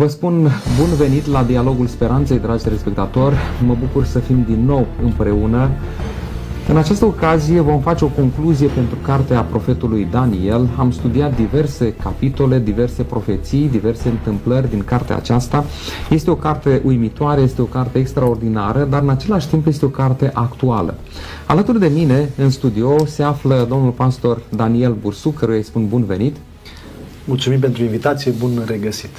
Vă spun bun venit la Dialogul Speranței, dragi telespectatori. Mă bucur să fim din nou împreună. În această ocazie vom face o concluzie pentru cartea profetului Daniel. Am studiat diverse capitole, diverse profeții, diverse întâmplări din cartea aceasta. Este o carte uimitoare, este o carte extraordinară, dar în același timp este o carte actuală. Alături de mine, în studio, se află domnul pastor Daniel Bursu, căruia îi spun bun venit. Mulțumim pentru invitație, bun regăsit.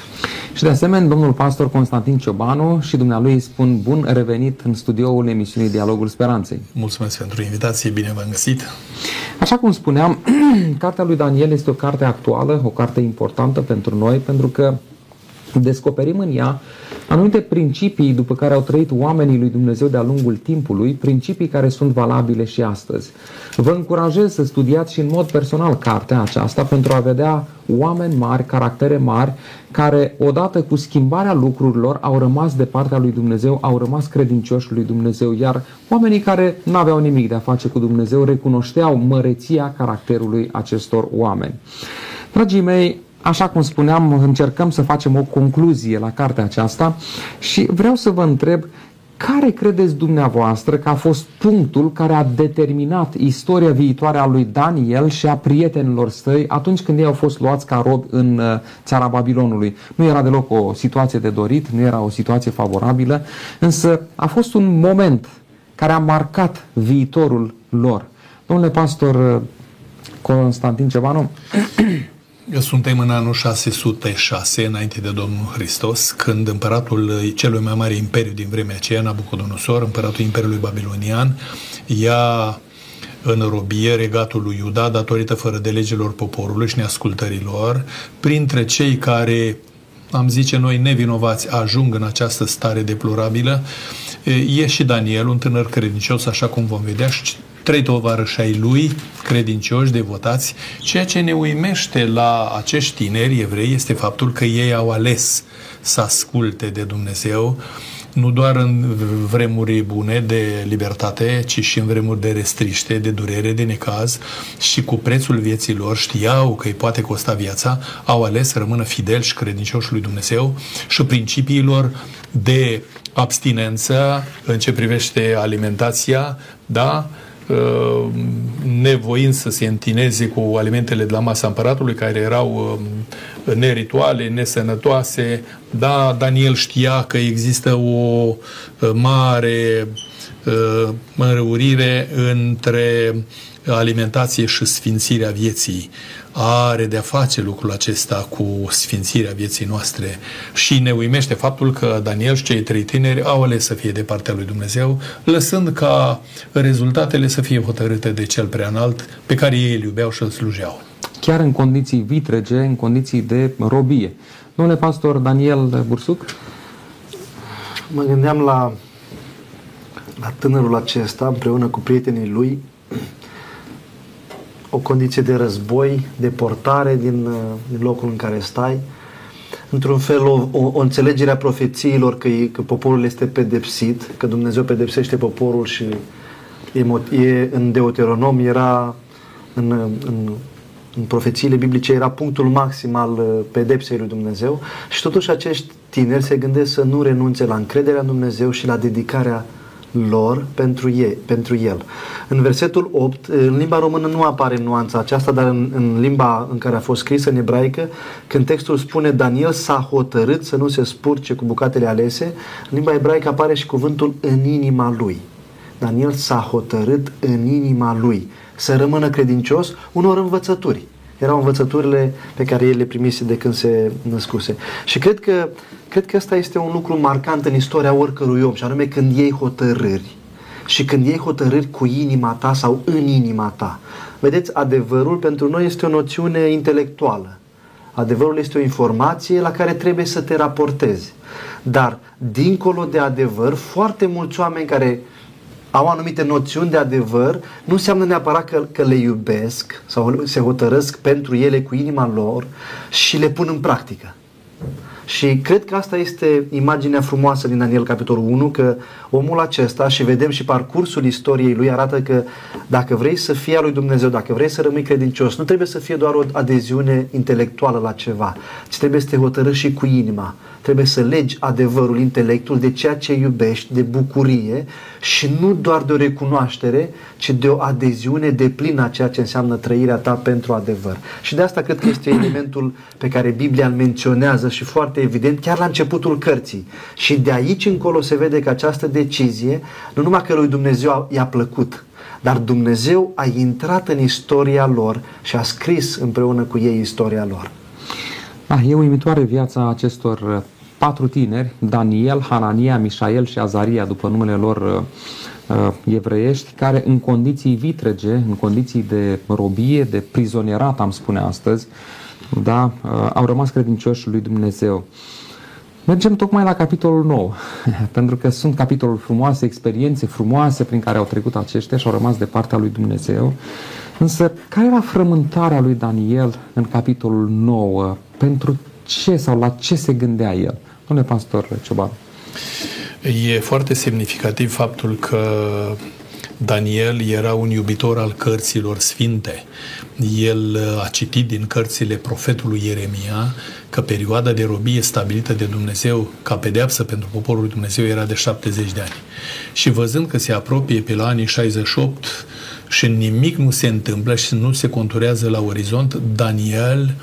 Și de asemenea, domnul pastor Constantin Ciobanu și dumnealui îi spun bun revenit în studioul emisiunii Dialogul Speranței. Mulțumesc pentru invitație, bine v-am găsit. Așa cum spuneam, cartea lui Daniel este o carte actuală, o carte importantă pentru noi, pentru că descoperim în ea anumite principii după care au trăit oamenii lui Dumnezeu de-a lungul timpului, principii care sunt valabile și astăzi. Vă încurajez să studiați și în mod personal cartea aceasta pentru a vedea oameni mari, caractere mari, care odată cu schimbarea lucrurilor au rămas de partea lui Dumnezeu, au rămas credincioși lui Dumnezeu, iar oamenii care nu aveau nimic de a face cu Dumnezeu recunoșteau măreția caracterului acestor oameni. Dragii mei, Așa cum spuneam, încercăm să facem o concluzie la cartea aceasta și vreau să vă întreb care credeți dumneavoastră că a fost punctul care a determinat istoria viitoare a lui Daniel și a prietenilor săi atunci când ei au fost luați ca robi în uh, țara Babilonului? Nu era deloc o situație de dorit, nu era o situație favorabilă, însă a fost un moment care a marcat viitorul lor. Domnule pastor uh, Constantin Cebanu, Suntem în anul 606 înainte de Domnul Hristos, când împăratul celui mai mare imperiu din vremea aceea, Nabucodonosor, împăratul Imperiului Babilonian, ia în robie regatul lui Iuda datorită fără de legilor poporului și neascultărilor, printre cei care am zice noi, nevinovați, ajung în această stare deplorabilă, e și Daniel, un tânăr credincios, așa cum vom vedea, și trei tovarăși ai lui, credincioși, devotați. Ceea ce ne uimește la acești tineri evrei este faptul că ei au ales să asculte de Dumnezeu, nu doar în vremuri bune de libertate, ci și în vremuri de restriște, de durere, de necaz și cu prețul vieții lor știau că îi poate costa viața, au ales să rămână fideli și credincioși lui Dumnezeu și principiilor de abstinență în ce privește alimentația, da, Uh, nevoind să se întineze cu alimentele de la masa împăratului, care erau uh, nerituale, nesănătoase. Da, Daniel știa că există o uh, mare înrăurire între alimentație și sfințirea vieții are de-a face lucrul acesta cu sfințirea vieții noastre și ne uimește faptul că Daniel și cei trei tineri au ales să fie de partea lui Dumnezeu, lăsând ca rezultatele să fie hotărâte de cel preanalt pe care ei îl iubeau și îl slujeau. Chiar în condiții vitrege, în condiții de robie. Domnule pastor Daniel Bursuc? Mă gândeam la, la tânărul acesta împreună cu prietenii lui o condiție de război, deportare din, uh, din locul în care stai, într-un fel o, o, o înțelegere a profețiilor că, e, că poporul este pedepsit, că Dumnezeu pedepsește poporul și e, e, în Deuteronom era în, în, în profețiile biblice era punctul maxim al uh, pedepsei lui Dumnezeu. Și totuși acești tineri se gândesc să nu renunțe la încrederea în Dumnezeu și la dedicarea lor pentru, ei, pentru el. În versetul 8, în limba română nu apare nuanța aceasta, dar în, în limba în care a fost scrisă, în ebraică, când textul spune Daniel s-a hotărât să nu se spurce cu bucatele alese, în limba ebraică apare și cuvântul în inima lui. Daniel s-a hotărât în inima lui să rămână credincios unor învățături erau învățăturile pe care el le primise de când se născuse. Și cred că, cred că asta este un lucru marcant în istoria oricărui om, și anume când iei hotărâri. Și când iei hotărâri cu inima ta sau în inima ta. Vedeți, adevărul pentru noi este o noțiune intelectuală. Adevărul este o informație la care trebuie să te raportezi. Dar, dincolo de adevăr, foarte mulți oameni care au anumite noțiuni de adevăr, nu înseamnă neapărat că, că le iubesc sau se hotărăsc pentru ele cu inima lor și le pun în practică. Și cred că asta este imaginea frumoasă din Daniel capitolul 1, că omul acesta, și vedem și parcursul istoriei lui, arată că dacă vrei să fii al lui Dumnezeu, dacă vrei să rămâi credincios, nu trebuie să fie doar o adeziune intelectuală la ceva, ci trebuie să te hotărâși și cu inima trebuie să legi adevărul, intelectul de ceea ce iubești, de bucurie și nu doar de o recunoaștere, ci de o adeziune de plină a ceea ce înseamnă trăirea ta pentru adevăr. Și de asta cred că este elementul pe care Biblia îl menționează și foarte evident chiar la începutul cărții. Și de aici încolo se vede că această decizie, nu numai că lui Dumnezeu i-a plăcut, dar Dumnezeu a intrat în istoria lor și a scris împreună cu ei istoria lor. Ah, e uimitoare viața acestor uh, patru tineri, Daniel, Hanania, Mișael și Azaria, după numele lor uh, uh, evreiești, care în condiții vitrege, în condiții de robie, de prizonierat, am spune astăzi, da, uh, au rămas credincioși lui Dumnezeu. Mergem tocmai la capitolul 9, pentru că sunt capitoluri frumoase, experiențe frumoase prin care au trecut aceștia și au rămas de partea lui Dumnezeu. Însă, care era frământarea lui Daniel în capitolul 9? Pentru ce sau la ce se gândea el? Domnule pastor Cioban. E foarte semnificativ faptul că Daniel era un iubitor al cărților sfinte. El a citit din cărțile profetului Ieremia că perioada de robie stabilită de Dumnezeu ca pedeapsă pentru poporul Dumnezeu era de 70 de ani. Și văzând că se apropie pe la anii 68 și nimic nu se întâmplă și nu se conturează la orizont, Daniel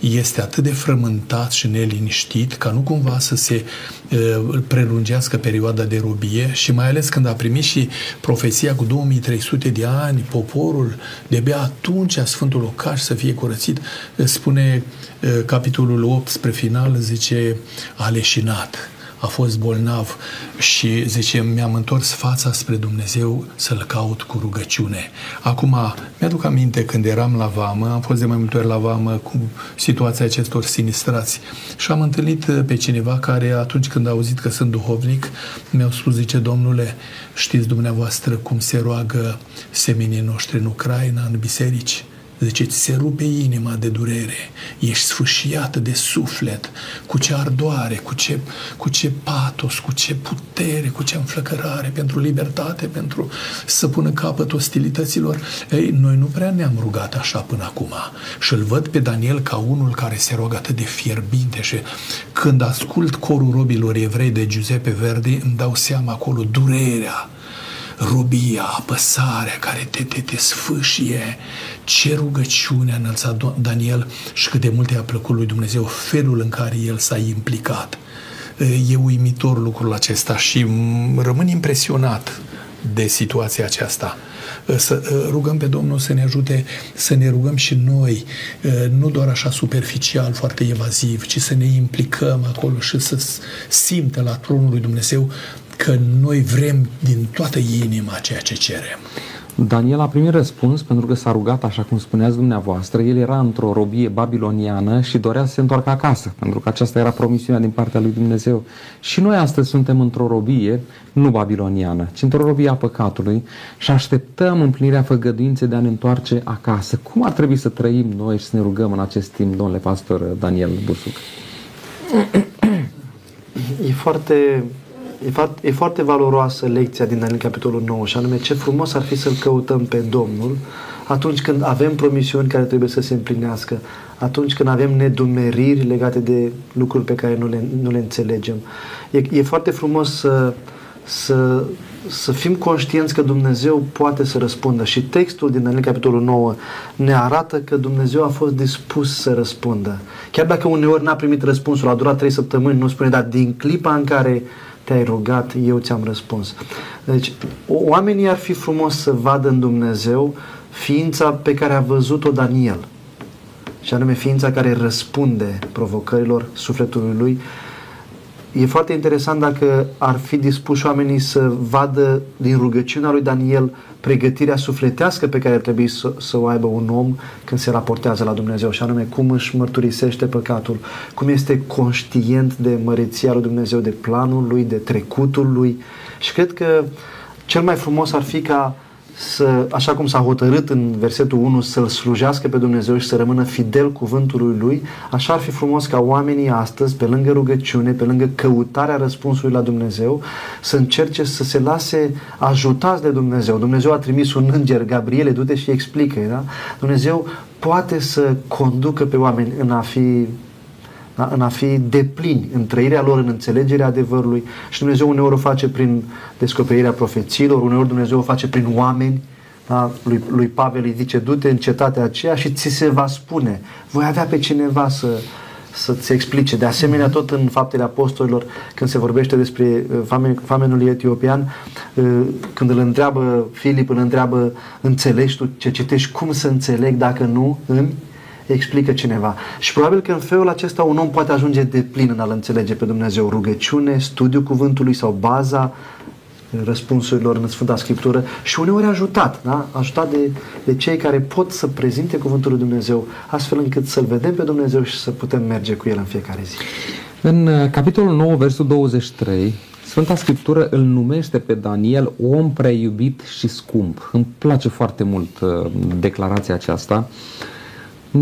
este atât de frământat și neliniștit ca nu cumva să se uh, prelungească perioada de robie și mai ales când a primit și profeția cu 2300 de ani, poporul de-abia atunci a Sfântul Locaș să fie curățit, spune uh, capitolul 8 spre final, zice, a leșinat a fost bolnav și zice, mi-am întors fața spre Dumnezeu să-L caut cu rugăciune. Acum, mi-aduc aminte când eram la vamă, am fost de mai multe ori la vamă cu situația acestor sinistrați și am întâlnit pe cineva care atunci când a auzit că sunt duhovnic, mi-au spus, zice, domnule, știți dumneavoastră cum se roagă semenii noștri în Ucraina, în biserici? Zice, ți se rupe inima de durere, ești sfâșiată de suflet, cu ce ardoare, cu ce, cu ce patos, cu ce putere, cu ce înflăcărare pentru libertate, pentru să pună capăt ostilităților. Ei, noi nu prea ne-am rugat așa până acum. Și îl văd pe Daniel ca unul care se roagă atât de fierbinte și când ascult corul robilor evrei de Giuseppe Verdi, îmi dau seama acolo durerea, robia, apăsarea care te, te, te sfâșie, ce rugăciune a înălțat Daniel și cât de multe a plăcut lui Dumnezeu felul în care el s-a implicat. E uimitor lucrul acesta și rămân impresionat de situația aceasta. Să rugăm pe Domnul să ne ajute să ne rugăm și noi, nu doar așa superficial, foarte evaziv, ci să ne implicăm acolo și să simtă la tronul lui Dumnezeu că noi vrem din toată inima ceea ce cerem. Daniel a primit răspuns pentru că s-a rugat, așa cum spuneați dumneavoastră, el era într-o robie babiloniană și dorea să se întoarcă acasă, pentru că aceasta era promisiunea din partea lui Dumnezeu. Și noi astăzi suntem într-o robie, nu babiloniană, ci într-o robie a păcatului și așteptăm împlinirea făgăduinței de a ne întoarce acasă. Cum ar trebui să trăim noi și să ne rugăm în acest timp, domnule pastor Daniel Busuc? E foarte e, foarte, e foarte valoroasă lecția din Daniel capitolul 9 și anume ce frumos ar fi să-L căutăm pe Domnul atunci când avem promisiuni care trebuie să se împlinească, atunci când avem nedumeriri legate de lucruri pe care nu le, nu le înțelegem. E, e foarte frumos să, să, să fim conștienți că Dumnezeu poate să răspundă și textul din Daniel capitolul 9 ne arată că Dumnezeu a fost dispus să răspundă. Chiar dacă uneori n-a primit răspunsul, a durat trei săptămâni, nu spune, dar din clipa în care te-ai rugat, eu ți-am răspuns. Deci, oamenii ar fi frumos să vadă în Dumnezeu ființa pe care a văzut-o Daniel. Și anume ființa care răspunde provocărilor sufletului lui E foarte interesant dacă ar fi dispuși oamenii să vadă din rugăciunea lui Daniel pregătirea sufletească pe care ar trebui să, să o aibă un om când se raportează la Dumnezeu și anume cum își mărturisește păcatul, cum este conștient de măreția lui Dumnezeu, de planul lui, de trecutul lui. Și cred că cel mai frumos ar fi ca să, așa cum s-a hotărât în versetul 1 să-L slujească pe Dumnezeu și să rămână fidel cuvântului Lui, așa ar fi frumos ca oamenii astăzi, pe lângă rugăciune, pe lângă căutarea răspunsului la Dumnezeu, să încerce să se lase ajutați de Dumnezeu. Dumnezeu a trimis un înger, Gabriele, du-te și explică. Da? Dumnezeu poate să conducă pe oameni în a fi da? în a fi deplini în trăirea lor, în înțelegerea adevărului și Dumnezeu uneori o face prin descoperirea profețiilor, uneori Dumnezeu o face prin oameni, da? lui, lui Pavel îi zice, du-te în cetatea aceea și ți se va spune, voi avea pe cineva să, să-ți explice. De asemenea, tot în Faptele Apostolilor, când se vorbește despre uh, famen, famenul etiopian, uh, când îl întreabă Filip, îl întreabă, înțelegi tu ce citești, cum să înțeleg dacă nu în explică cineva. Și probabil că în felul acesta un om poate ajunge de plin în a-L înțelege pe Dumnezeu. Rugăciune, studiu cuvântului sau baza răspunsurilor în Sfânta Scriptură și uneori ajutat, da? ajutat de, de cei care pot să prezinte Cuvântul lui Dumnezeu astfel încât să-L vedem pe Dumnezeu și să putem merge cu El în fiecare zi. În uh, capitolul 9, versul 23, Sfânta Scriptură îl numește pe Daniel om prea iubit și scump. Îmi place foarte mult uh, declarația aceasta. Uh,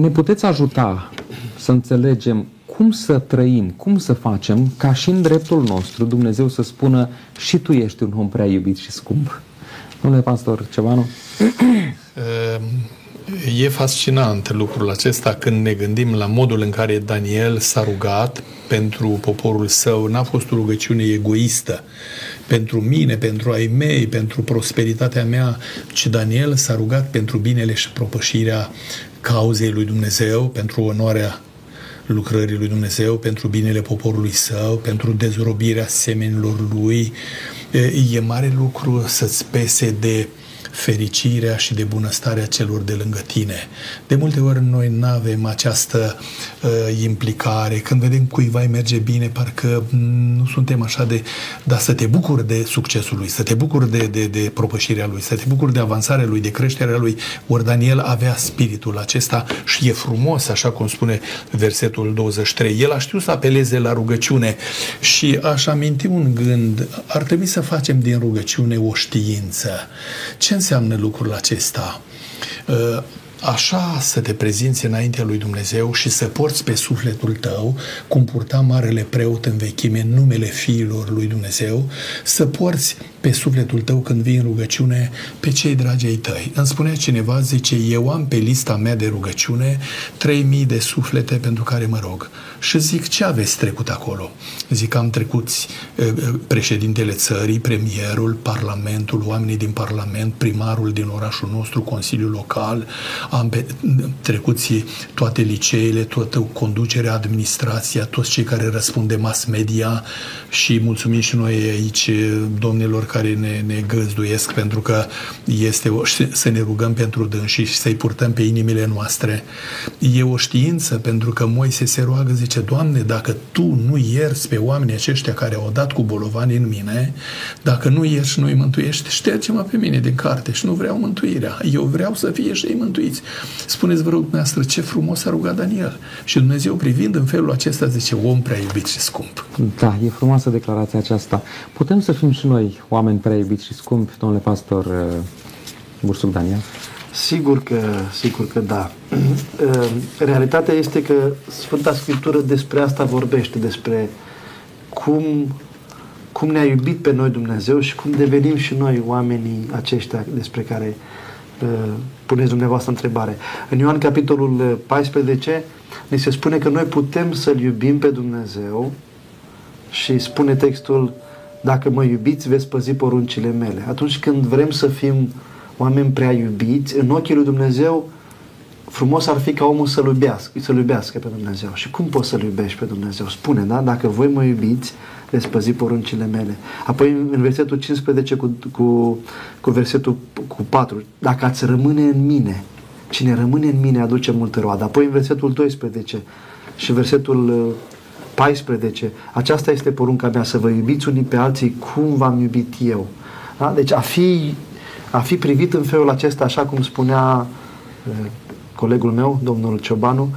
ne puteți ajuta să înțelegem cum să trăim, cum să facem ca și în dreptul nostru Dumnezeu să spună și tu ești un om prea iubit și scump. Domnule pastor Cevanu? E fascinant lucrul acesta când ne gândim la modul în care Daniel s-a rugat pentru poporul său. N-a fost o rugăciune egoistă pentru mine, pentru ai mei, pentru prosperitatea mea, ci Daniel s-a rugat pentru binele și propășirea cauzei lui Dumnezeu, pentru onoarea lucrării lui Dumnezeu, pentru binele poporului său, pentru dezrobirea semenilor lui. E mare lucru să-ți pese de uh, fericirea și de bunăstarea celor de lângă tine. De multe ori noi nu avem această uh, implicare. Când vedem cuiva îi merge bine, parcă nu suntem așa de... Dar să te bucuri de succesul lui, să te bucuri de, de, de propășirea lui, să te bucuri de avansarea lui, de creșterea lui. Ori Daniel avea spiritul acesta și e frumos, așa cum spune versetul 23. El a știut să apeleze la rugăciune și aș aminti un gând. Ar trebui să facem din rugăciune o știință. Ce înseamnă lucrul acesta? Uh, așa să te prezinți înaintea lui Dumnezeu și să porți pe sufletul tău, cum purta marele preot în vechime numele fiilor lui Dumnezeu, să porți pe sufletul tău când vii în rugăciune pe cei dragi ai tăi. Îmi spunea cineva, zice, eu am pe lista mea de rugăciune 3000 de suflete pentru care mă rog. Și zic, ce aveți trecut acolo? Zic, am trecut eh, eh, președintele țării, premierul, parlamentul, oamenii din parlament, primarul din orașul nostru, consiliul local, am pe, trecut toate liceele, toată conducerea, administrația, toți cei care răspund de mass media și mulțumim și noi aici domnilor care ne, ne găzduiesc pentru că este o, să ne rugăm pentru dânsii și să-i purtăm pe inimile noastre. E o știință pentru că Moise se roagă, zice, Doamne, dacă Tu nu ierți pe oamenii aceștia care au dat cu bolovani în mine, dacă nu ierți și nu îi mântuiești, șterge-mă pe mine din carte și nu vreau mântuirea. Eu vreau să fie și ei mântuiți. Spuneți, vă rog, dumneavoastră, ce frumos a rugat Daniel. Și Dumnezeu, privind în felul acesta, zice, om prea iubit și scump. Da, e frumoasă declarația aceasta. Putem să fim și noi oameni prea iubiți și scumpi, domnule pastor uh, Bursuc Daniel? Sigur că, sigur că da. Uh, realitatea este că Sfânta Scriptură despre asta vorbește, despre cum, cum ne-a iubit pe noi Dumnezeu și cum devenim și noi oamenii aceștia despre care uh, puneți dumneavoastră întrebare. În Ioan capitolul 14 ni se spune că noi putem să-L iubim pe Dumnezeu și spune textul dacă mă iubiți, veți păzi poruncile mele. Atunci când vrem să fim oameni prea iubiți, în ochii lui Dumnezeu, frumos ar fi ca omul să-L iubească, să-L iubească pe Dumnezeu. Și cum poți să-L iubești pe Dumnezeu? Spune, da? Dacă voi mă iubiți, veți păzi poruncile mele. Apoi în versetul 15 cu, cu, cu versetul cu 4, dacă ați rămâne în mine, cine rămâne în mine aduce multă roadă. Apoi în versetul 12 și versetul 14, aceasta este porunca mea, să vă iubiți unii pe alții cum v-am iubit eu. Da? Deci a fi, a fi privit în felul acesta, așa cum spunea uh, colegul meu, domnul Ciobanu,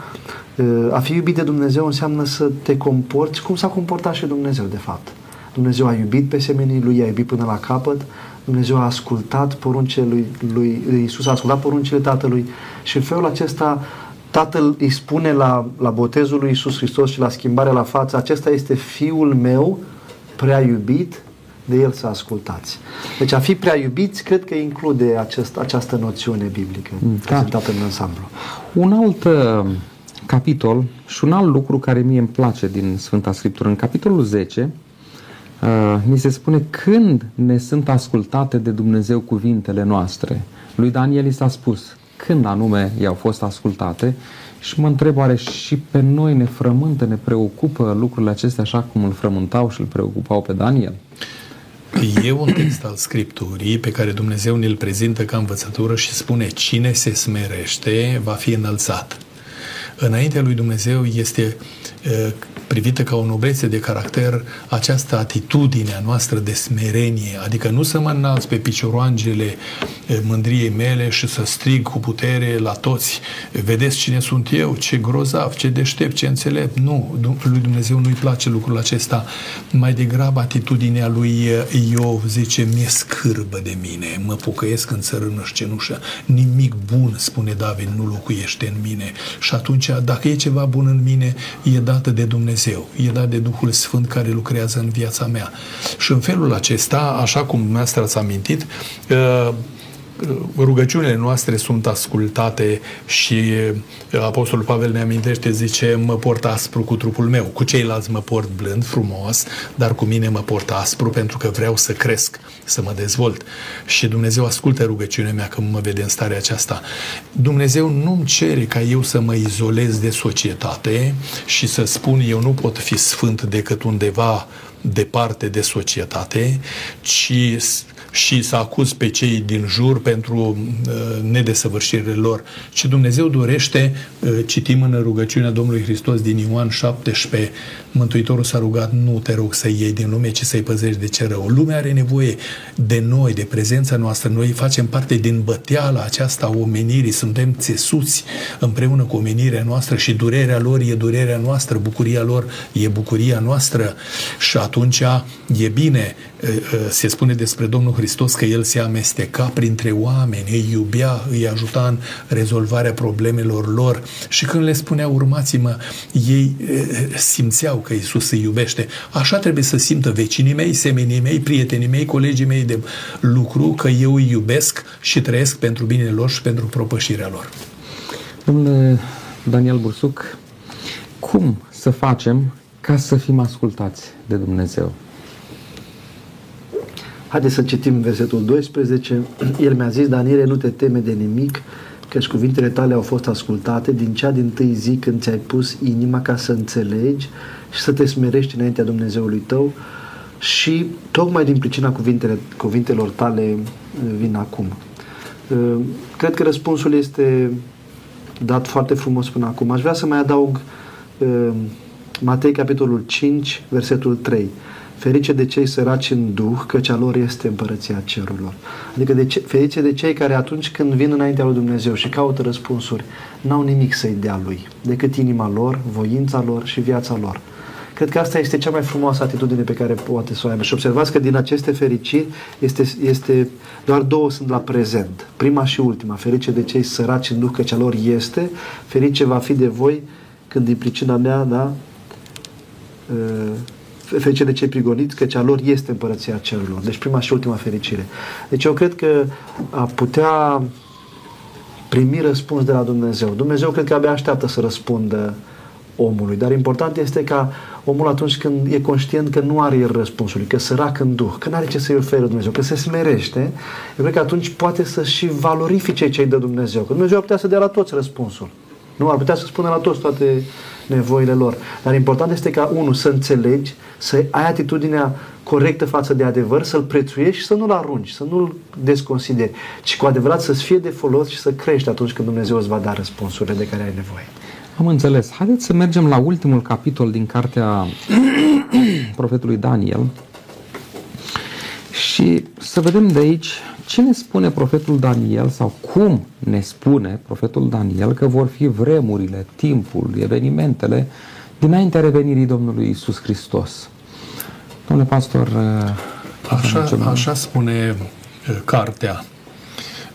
uh, a fi iubit de Dumnezeu înseamnă să te comporți cum s-a comportat și Dumnezeu, de fapt. Dumnezeu a iubit pe semenii lui, a iubit până la capăt, Dumnezeu a ascultat poruncile lui, lui, lui Iisus, a ascultat poruncile Tatălui și în felul acesta Tatăl îi spune la, la botezul lui Iisus Hristos și la schimbarea la față, acesta este Fiul meu prea iubit, de el să ascultați. Deci a fi prea iubiți cred că include acest, această noțiune biblică da. prezentată în ansamblu. Un alt uh, capitol și un alt lucru care mie îmi place din Sfânta Scriptură, în capitolul 10, uh, ni se spune când ne sunt ascultate de Dumnezeu cuvintele noastre. Lui Daniel i s-a spus când anume i-au fost ascultate și mă întreb oare și pe noi ne frământă, ne preocupă lucrurile acestea așa cum îl frământau și îl preocupau pe Daniel? E un text al Scripturii pe care Dumnezeu ne-l prezintă ca învățătură și spune cine se smerește va fi înălțat. Înaintea lui Dumnezeu este privită ca o noblețe de caracter această atitudine a noastră de smerenie, adică nu să mă înalț pe picioroangele mândriei mele și să strig cu putere la toți, vedeți cine sunt eu, ce grozav, ce deștept, ce înțelept. Nu, lui Dumnezeu nu-i place lucrul acesta. Mai degrabă atitudinea lui Iov zice, mi-e scârbă de mine, mă pocăiesc în țărână și cenușă, nimic bun, spune David, nu locuiește în mine. Și atunci, dacă e ceva bun în mine, e dată de Dumnezeu, e dat de Duhul Sfânt care lucrează în viața mea. Și în felul acesta, așa cum dumneavoastră ați amintit, uh, rugăciunile noastre sunt ascultate și uh, Apostolul Pavel ne amintește, zice, mă port aspru cu trupul meu. Cu ceilalți mă port blând, frumos, dar cu mine mă port aspru pentru că vreau să cresc, să mă dezvolt. Și Dumnezeu ascultă rugăciunea mea când mă vede în starea aceasta. Dumnezeu nu-mi cere ca eu să mă izolez de societate și să spun eu nu pot fi sfânt decât undeva departe de societate, ci și să acuz pe cei din jur pentru uh, nedesăvârșirile lor. Și Dumnezeu dorește, uh, citim în rugăciunea Domnului Hristos din Ioan 17, Mântuitorul s-a rugat, nu te rog să iei din lume, ci să-i păzești de ce rău. Lumea are nevoie de noi, de prezența noastră. Noi facem parte din băteala aceasta a omenirii, suntem țesuți împreună cu omenirea noastră și durerea lor e durerea noastră, bucuria lor e bucuria noastră și atunci e bine, uh, se spune despre Domnul Hristos că El se amesteca printre oameni, îi iubea, îi ajuta în rezolvarea problemelor lor și când le spunea urmați-mă, ei simțeau că Isus îi iubește. Așa trebuie să simtă vecinii mei, semenii mei, prietenii mei, colegii mei de lucru, că eu îi iubesc și trăiesc pentru binele lor și pentru propășirea lor. Domnule Daniel Bursuc, cum să facem ca să fim ascultați de Dumnezeu? Haideți să citim versetul 12. El mi-a zis, Daniele, nu te teme de nimic, căci cuvintele tale au fost ascultate din cea din tâi zi când ți-ai pus inima ca să înțelegi și să te smerești înaintea Dumnezeului tău și tocmai din pricina cuvintele, cuvintelor tale vin acum. Cred că răspunsul este dat foarte frumos până acum. Aș vrea să mai adaug Matei capitolul 5, versetul 3 ferice de cei săraci în duh, căci a lor este împărăția cerurilor. Adică de ce, ferice de cei care atunci când vin înaintea lui Dumnezeu și caută răspunsuri, n-au nimic să-i dea lui, decât inima lor, voința lor și viața lor. Cred că asta este cea mai frumoasă atitudine pe care poate să o aibă. Și observați că din aceste fericiri este, este, doar două sunt la prezent. Prima și ultima. Ferice de cei săraci în duh, căci a lor este. Ferice va fi de voi când din pricina mea, da, ferice de cei prigoniți, că cea lor este împărăția cerurilor. Deci prima și ultima fericire. Deci eu cred că a putea primi răspuns de la Dumnezeu. Dumnezeu cred că abia așteaptă să răspundă omului, dar important este ca omul atunci când e conștient că nu are el răspunsul, că sărac în duh, că nu are ce să-i ofere Dumnezeu, că se smerește, eu cred că atunci poate să și valorifice ce îi dă Dumnezeu. Că Dumnezeu ar putea să dea la toți răspunsul. Nu, ar putea să spună la toți toate nevoile lor. Dar important este ca, unul, să înțelegi, să ai atitudinea corectă față de adevăr, să-l prețuiești și să nu-l arunci, să nu-l desconsideri, ci cu adevărat să-ți fie de folos și să crești atunci când Dumnezeu îți va da răspunsurile de care ai nevoie. Am înțeles. Haideți să mergem la ultimul capitol din cartea profetului Daniel și să vedem de aici ce ne spune profetul Daniel sau cum ne spune profetul Daniel că vor fi vremurile, timpul, evenimentele dinaintea revenirii Domnului Isus Hristos. Domnule pastor, așa, așa spune cartea.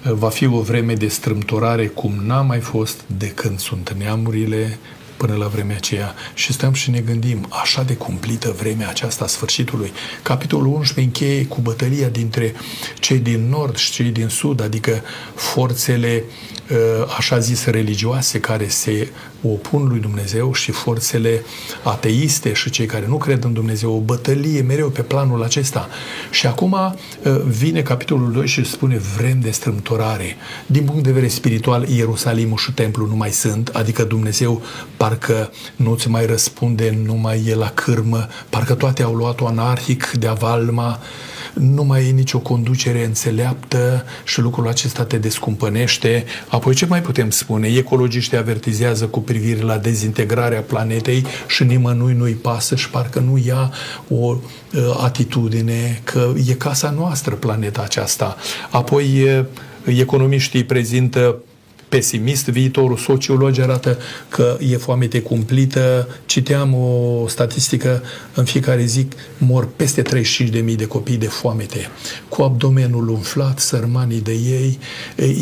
Va fi o vreme de strâmtorare cum n-a mai fost de când sunt neamurile până la vremea aceea și stăm și ne gândim, așa de cumplită vremea aceasta a sfârșitului. Capitolul 11 încheie cu bătălia dintre cei din nord și cei din sud, adică forțele uh, așa zis religioase care se opun lui Dumnezeu și forțele ateiste și cei care nu cred în Dumnezeu, o bătălie mereu pe planul acesta. Și acum uh, vine capitolul 2 și spune vrem de strâmtorare. Din punct de vedere spiritual, Ierusalimul și templul nu mai sunt, adică Dumnezeu parcă nu-ți mai răspunde, nu mai e la cârmă, parcă toate au luat-o anarhic de avalma, nu mai e nicio conducere înțeleaptă și lucrul acesta te descumpănește. Apoi ce mai putem spune? Ecologiștii avertizează cu privire la dezintegrarea planetei și nimănui nu-i pasă și parcă nu ia o uh, atitudine că e casa noastră planeta aceasta. Apoi uh, economiștii prezintă pesimist viitorul. Sociologii arată că e foamete cumplită. Citeam o statistică, în fiecare zi mor peste 35.000 de copii de foamete. Cu abdomenul umflat, sărmanii de ei,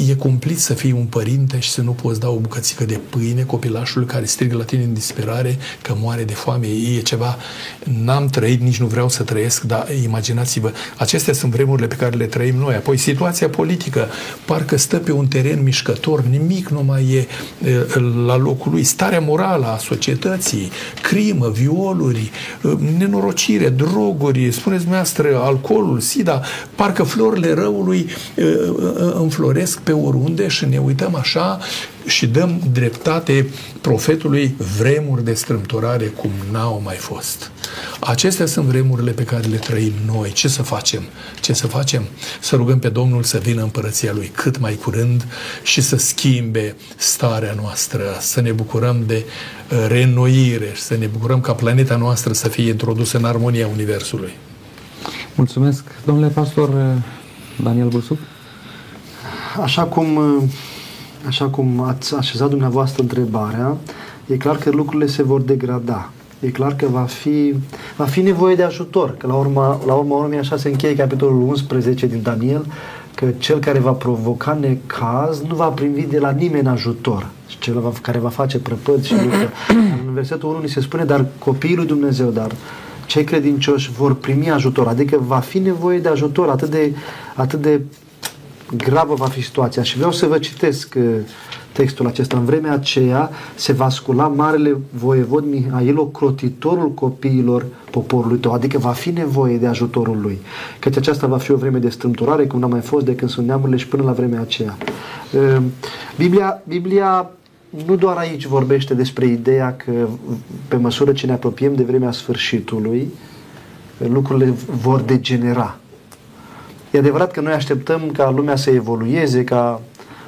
e cumplit să fii un părinte și să nu poți da o bucățică de pâine copilașului care strigă la tine în disperare că moare de foame. E ceva, n-am trăit, nici nu vreau să trăiesc, dar imaginați-vă, acestea sunt vremurile pe care le trăim noi. Apoi situația politică, parcă stă pe un teren mișcător, nimic nu mai e la locul lui. Starea morală a societății, crimă, violuri, nenorocire, droguri, spuneți dumneavoastră, alcoolul, sida, parcă florile răului înfloresc pe oriunde și ne uităm așa și dăm dreptate profetului vremuri de strâmtorare cum n-au mai fost. Acestea sunt vremurile pe care le trăim noi. Ce să facem? Ce să facem? Să rugăm pe Domnul să vină împărăția Lui cât mai curând și să schimbe starea noastră, să ne bucurăm de uh, reînnoire, să ne bucurăm ca planeta noastră să fie introdusă în armonia Universului. Mulțumesc. Domnule pastor uh, Daniel Bursuc? Așa cum uh, așa cum ați așezat dumneavoastră întrebarea, e clar că lucrurile se vor degrada. E clar că va fi, va fi nevoie de ajutor, că la urma, la urma urmei așa se încheie capitolul 11 din Daniel, că cel care va provoca necaz nu va primi de la nimeni ajutor. Și cel care va face prăpăți și luptă. În versetul 1 ni se spune, dar copiii lui Dumnezeu, dar cei credincioși vor primi ajutor. Adică va fi nevoie de ajutor atât de, atât de gravă va fi situația. Și vreau să vă citesc uh, textul acesta. În vremea aceea se va scula marele voievod Mihail, ocrotitorul copiilor poporului tău, adică va fi nevoie de ajutorul lui. Căci aceasta va fi o vreme de strâmtorare, cum n-a mai fost de când sunt neamurile și până la vremea aceea. Uh, Biblia, Biblia nu doar aici vorbește despre ideea că pe măsură ce ne apropiem de vremea sfârșitului, lucrurile vor degenera. E adevărat că noi așteptăm ca lumea să evolueze, ca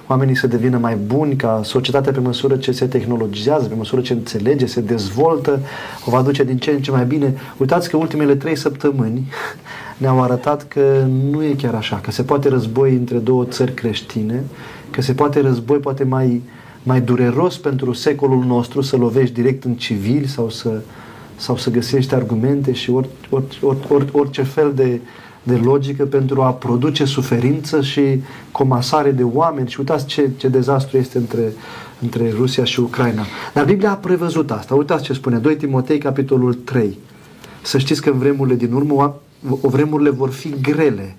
oamenii să devină mai buni, ca societatea pe măsură ce se tehnologizează, pe măsură ce înțelege, se dezvoltă, o va duce din ce în ce mai bine. Uitați că ultimele trei săptămâni ne-au arătat că nu e chiar așa, că se poate război între două țări creștine, că se poate război poate mai, mai dureros pentru secolul nostru să lovești direct în civil sau să, sau să găsești argumente și or, or, or, or, orice fel de, de logică pentru a produce suferință și comasare de oameni. Și uitați ce, ce dezastru este între, între Rusia și Ucraina. Dar Biblia a prevăzut asta. Uitați ce spune 2 Timotei, capitolul 3. Să știți că în vremurile din urmă, o vremurile vor fi grele.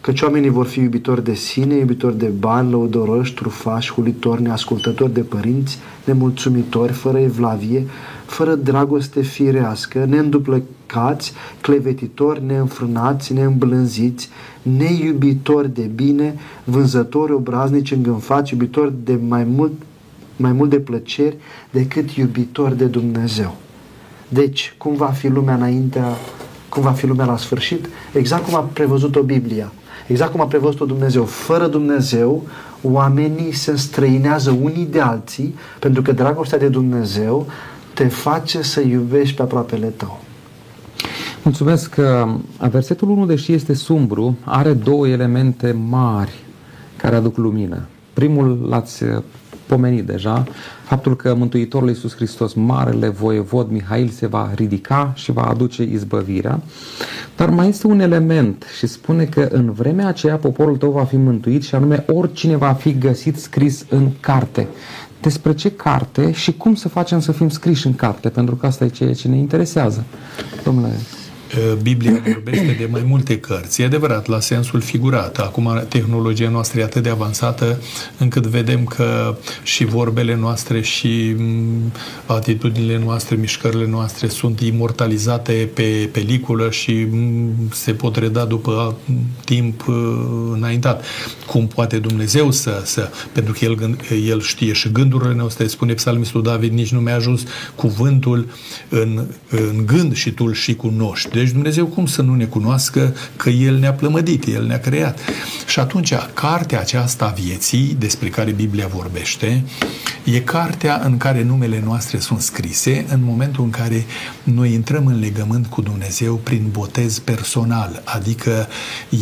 Căci oamenii vor fi iubitori de sine, iubitori de bani, lăudoroși, trufași, hulitori, neascultători de părinți, nemulțumitori, fără evlavie, fără dragoste firească, neînduplăcați, clevetitori, neînfrânați, neîmblânziți, neiubitori de bine, vânzători obraznici, îngânfați, iubitori de mai mult, mai mult de plăceri decât iubitori de Dumnezeu. Deci, cum va fi lumea înaintea, cum va fi lumea la sfârșit? Exact cum a prevăzut-o Biblia. Exact cum a prevăzut-o Dumnezeu. Fără Dumnezeu, oamenii se străinează unii de alții, pentru că dragostea de Dumnezeu te face să iubești pe aproapele tău. Mulțumesc. Versetul 1, deși este sumbru, are două elemente mari care aduc lumină. Primul l-ați pomenit deja, faptul că Mântuitorul Iisus Hristos, Marele Voievod Mihail, se va ridica și va aduce izbăvirea. Dar mai este un element și spune că în vremea aceea poporul tău va fi mântuit și anume oricine va fi găsit scris în carte. Despre ce carte și cum să facem să fim scriși în carte, pentru că asta e ceea ce ne interesează. Domnule Biblia vorbește de mai multe cărți. E adevărat, la sensul figurat. Acum tehnologia noastră e atât de avansată încât vedem că și vorbele noastre și mm, atitudinile noastre, mișcările noastre sunt imortalizate pe peliculă și mm, se pot reda după timp uh, înaintat. Cum poate Dumnezeu să, să pentru că El, El știe și gândurile noastre, spune psalmistul David, nici nu mi-a ajuns cuvântul în, în gând și tu și cunoști. Deci Dumnezeu cum să nu ne cunoască că El ne-a plămădit, El ne-a creat. Și atunci, cartea aceasta a vieții, despre care Biblia vorbește, e cartea în care numele noastre sunt scrise în momentul în care noi intrăm în legământ cu Dumnezeu prin botez personal, adică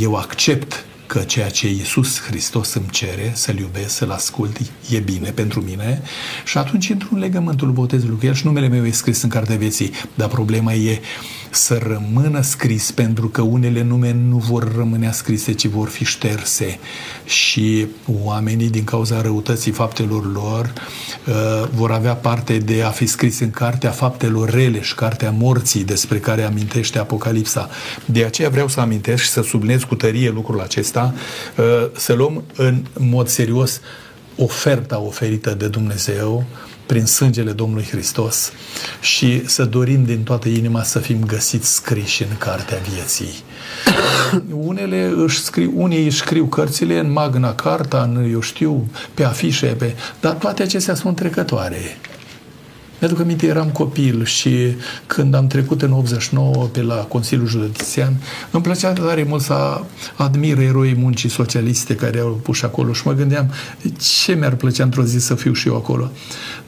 eu accept că ceea ce Iisus Hristos îmi cere să-L iubesc, să-L ascult, e bine pentru mine. Și atunci intru în legământul botezului cu El și numele meu e scris în cartea vieții, dar problema e să rămână scris, pentru că unele nume nu vor rămâne scrise, ci vor fi șterse și oamenii, din cauza răutății faptelor lor, uh, vor avea parte de a fi scris în cartea faptelor rele și cartea morții despre care amintește Apocalipsa. De aceea vreau să amintesc și să subliniez cu tărie lucrul acesta, uh, să luăm în mod serios oferta oferită de Dumnezeu prin sângele Domnului Hristos și să dorim din toată inima să fim găsiți scriși în cartea vieții. Unele își scriu, unii își scriu cărțile în Magna Carta, în, eu știu, pe afișe, pe, dar toate acestea sunt trecătoare. Mi-aduc aminte, eram copil și când am trecut în 89 pe la Consiliul Județean, îmi plăcea tare mult să admir eroii muncii socialiste care au pus acolo și mă gândeam ce mi-ar plăcea într-o zi să fiu și eu acolo.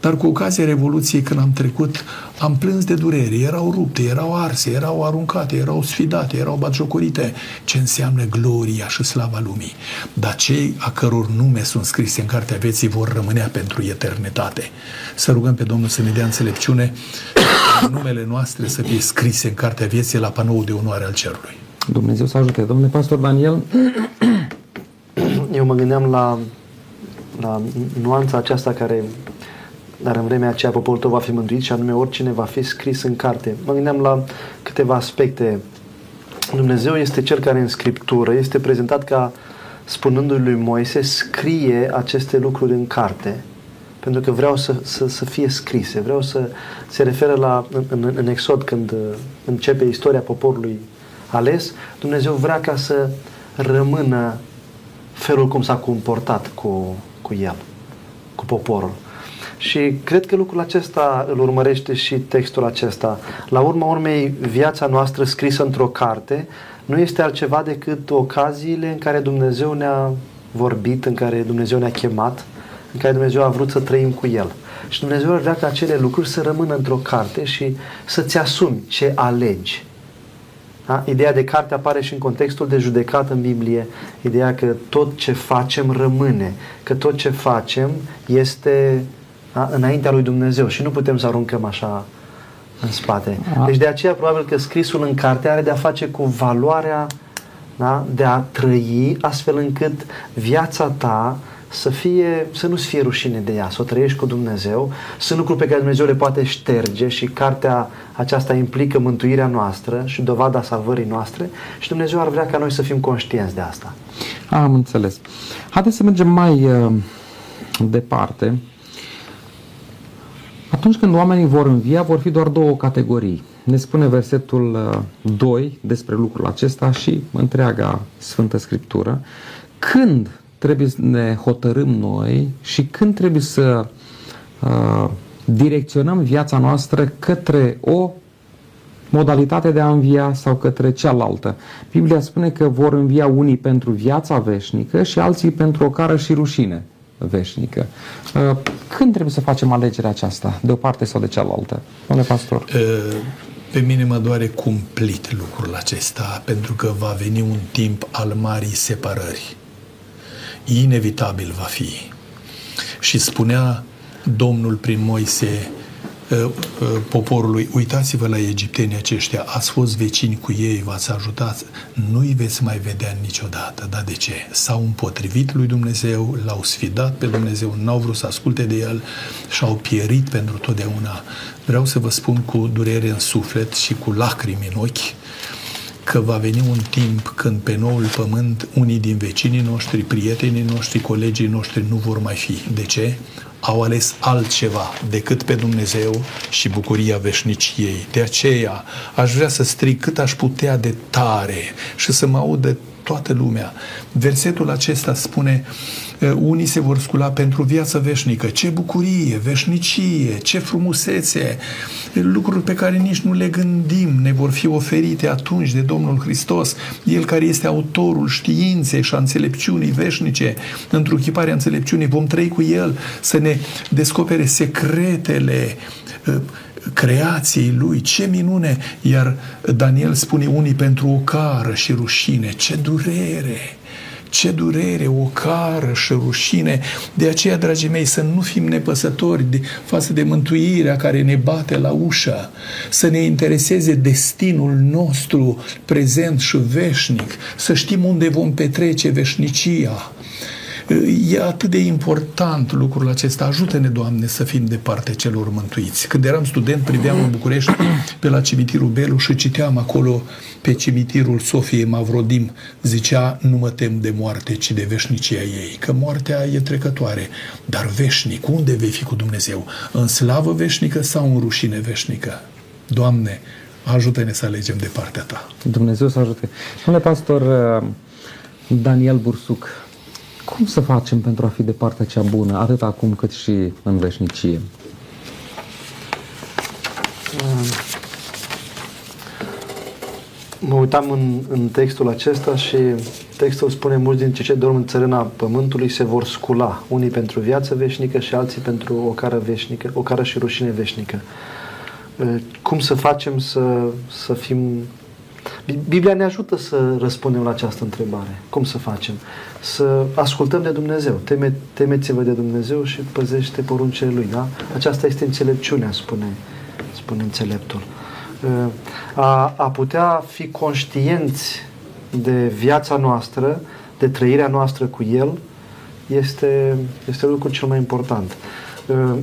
Dar cu ocazia Revoluției, când am trecut, am plâns de durere. Erau rupte, erau arse, erau aruncate, erau sfidate, erau batjocorite. Ce înseamnă gloria și slava lumii. Dar cei a căror nume sunt scrise în Cartea Vieții vor rămânea pentru eternitate. Să rugăm pe Domnul să ne dea înțelepciune numele noastre să fie scrise în Cartea Vieții la panou de onoare al cerului. Dumnezeu să ajute. Domnule pastor Daniel? Eu mă gândeam la, la nuanța aceasta care dar în vremea aceea poporul tău va fi mântuit și anume oricine va fi scris în carte. Mă gândeam la câteva aspecte. Dumnezeu este cel care în Scriptură este prezentat ca spunându-i lui Moise, scrie aceste lucruri în carte pentru că vreau să, să, să fie scrise, vreau să se referă la, în, în, în Exod, când uh, începe istoria poporului ales, Dumnezeu vrea ca să rămână felul cum s-a comportat cu, cu el, cu poporul. Și cred că lucrul acesta îl urmărește și textul acesta. La urma urmei, viața noastră scrisă într-o carte nu este altceva decât ocaziile în care Dumnezeu ne-a vorbit, în care Dumnezeu ne-a chemat, în care Dumnezeu a vrut să trăim cu El. Și Dumnezeu ar vrea ca acele lucruri să rămână într-o carte și să-ți asumi ce alegi. Da? Ideea de carte apare și în contextul de judecat în Biblie. Ideea că tot ce facem rămâne, că tot ce facem este da? înaintea lui Dumnezeu și nu putem să aruncăm așa în spate. Deci de aceea probabil că scrisul în carte are de a face cu valoarea da? de a trăi astfel încât viața ta să, fie, să nu-ți fie rușine de ea, să o trăiești cu Dumnezeu. Sunt lucruri pe care Dumnezeu le poate șterge și cartea aceasta implică mântuirea noastră și dovada salvării noastre și Dumnezeu ar vrea ca noi să fim conștienți de asta. Am înțeles. Haideți să mergem mai uh, departe. Atunci când oamenii vor învia, vor fi doar două categorii. Ne spune versetul 2 uh, despre lucrul acesta și întreaga Sfântă Scriptură. Când trebuie să ne hotărâm noi și când trebuie să uh, direcționăm viața noastră către o modalitate de a învia sau către cealaltă. Biblia spune că vor învia unii pentru viața veșnică și alții pentru o cară și rușine veșnică. Uh, când trebuie să facem alegerea aceasta, de o parte sau de cealaltă? Domnule pastor. Uh, pe mine mă doare cumplit lucrul acesta, pentru că va veni un timp al marii separări inevitabil va fi. și spunea Domnul prin Moise uh, uh, poporului, uitați-vă la egiptenii aceștia, ați fost vecini cu ei, v-ați ajutat, nu-i veți mai vedea niciodată. Dar de ce? S-au împotrivit lui Dumnezeu, l-au sfidat pe Dumnezeu, n-au vrut să asculte de el și au pierit pentru totdeauna. Vreau să vă spun cu durere în suflet și cu lacrimi în ochi că va veni un timp când pe noul pământ unii din vecinii noștri, prietenii noștri, colegii noștri nu vor mai fi. De ce? Au ales altceva decât pe Dumnezeu și bucuria veșniciei. De aceea aș vrea să strig cât aș putea de tare și să mă audă toată lumea. Versetul acesta spune unii se vor scula pentru viață veșnică. Ce bucurie, veșnicie, ce frumusețe, lucruri pe care nici nu le gândim, ne vor fi oferite atunci de Domnul Hristos, El care este autorul științei și a înțelepciunii veșnice, într-o înțelepciunii, vom trăi cu El să ne descopere secretele creației lui, ce minune! Iar Daniel spune unii pentru o cară și rușine, ce durere! Ce durere, o cară și rușine. De aceea, dragii mei, să nu fim nepăsători de, față de mântuirea care ne bate la ușă, să ne intereseze destinul nostru prezent și veșnic, să știm unde vom petrece veșnicia E atât de important lucrul acesta. Ajută-ne, Doamne, să fim de parte celor mântuiți. Când eram student, priveam în București pe la cimitirul Belu și citeam acolo pe cimitirul Sofiei Mavrodim. Zicea, nu mă tem de moarte, ci de veșnicia ei. Că moartea e trecătoare, dar veșnic, unde vei fi cu Dumnezeu? În slavă veșnică sau în rușine veșnică? Doamne, ajută-ne să alegem de partea Ta. Dumnezeu să ajute. Domnule pastor uh, Daniel Bursuc, cum să facem pentru a fi de partea cea bună, atât acum cât și în veșnicie? Mă uitam în, în textul acesta și textul spune mulți dintre cei dorm în țărâna pământului se vor scula, unii pentru viață veșnică și alții pentru o cară veșnică, o cară și rușine veșnică. Cum să facem să, să fim Biblia ne ajută să răspundem la această întrebare. Cum să facem? Să ascultăm de Dumnezeu. Teme, temeți-vă de Dumnezeu și păzește poruncele Lui. Da? Aceasta este înțelepciunea, spune, spune înțeleptul. A, a putea fi conștienți de viața noastră, de trăirea noastră cu El, este, este lucrul cel mai important.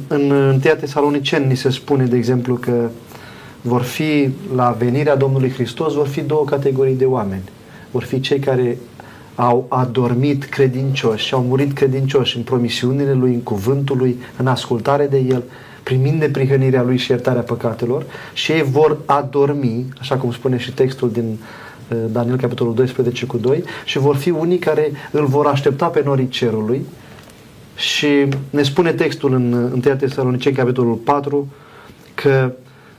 În 1 Tesaloniceni ni se spune, de exemplu, că vor fi, la venirea Domnului Hristos, vor fi două categorii de oameni. Vor fi cei care au adormit credincioși și au murit credincioși în promisiunile Lui, în cuvântul Lui, în ascultare de El, primind neprihănirea Lui și iertarea păcatelor și ei vor adormi, așa cum spune și textul din uh, Daniel capitolul 12 cu 2 și vor fi unii care îl vor aștepta pe norii cerului și ne spune textul în 1 Tesaloniceni capitolul 4 că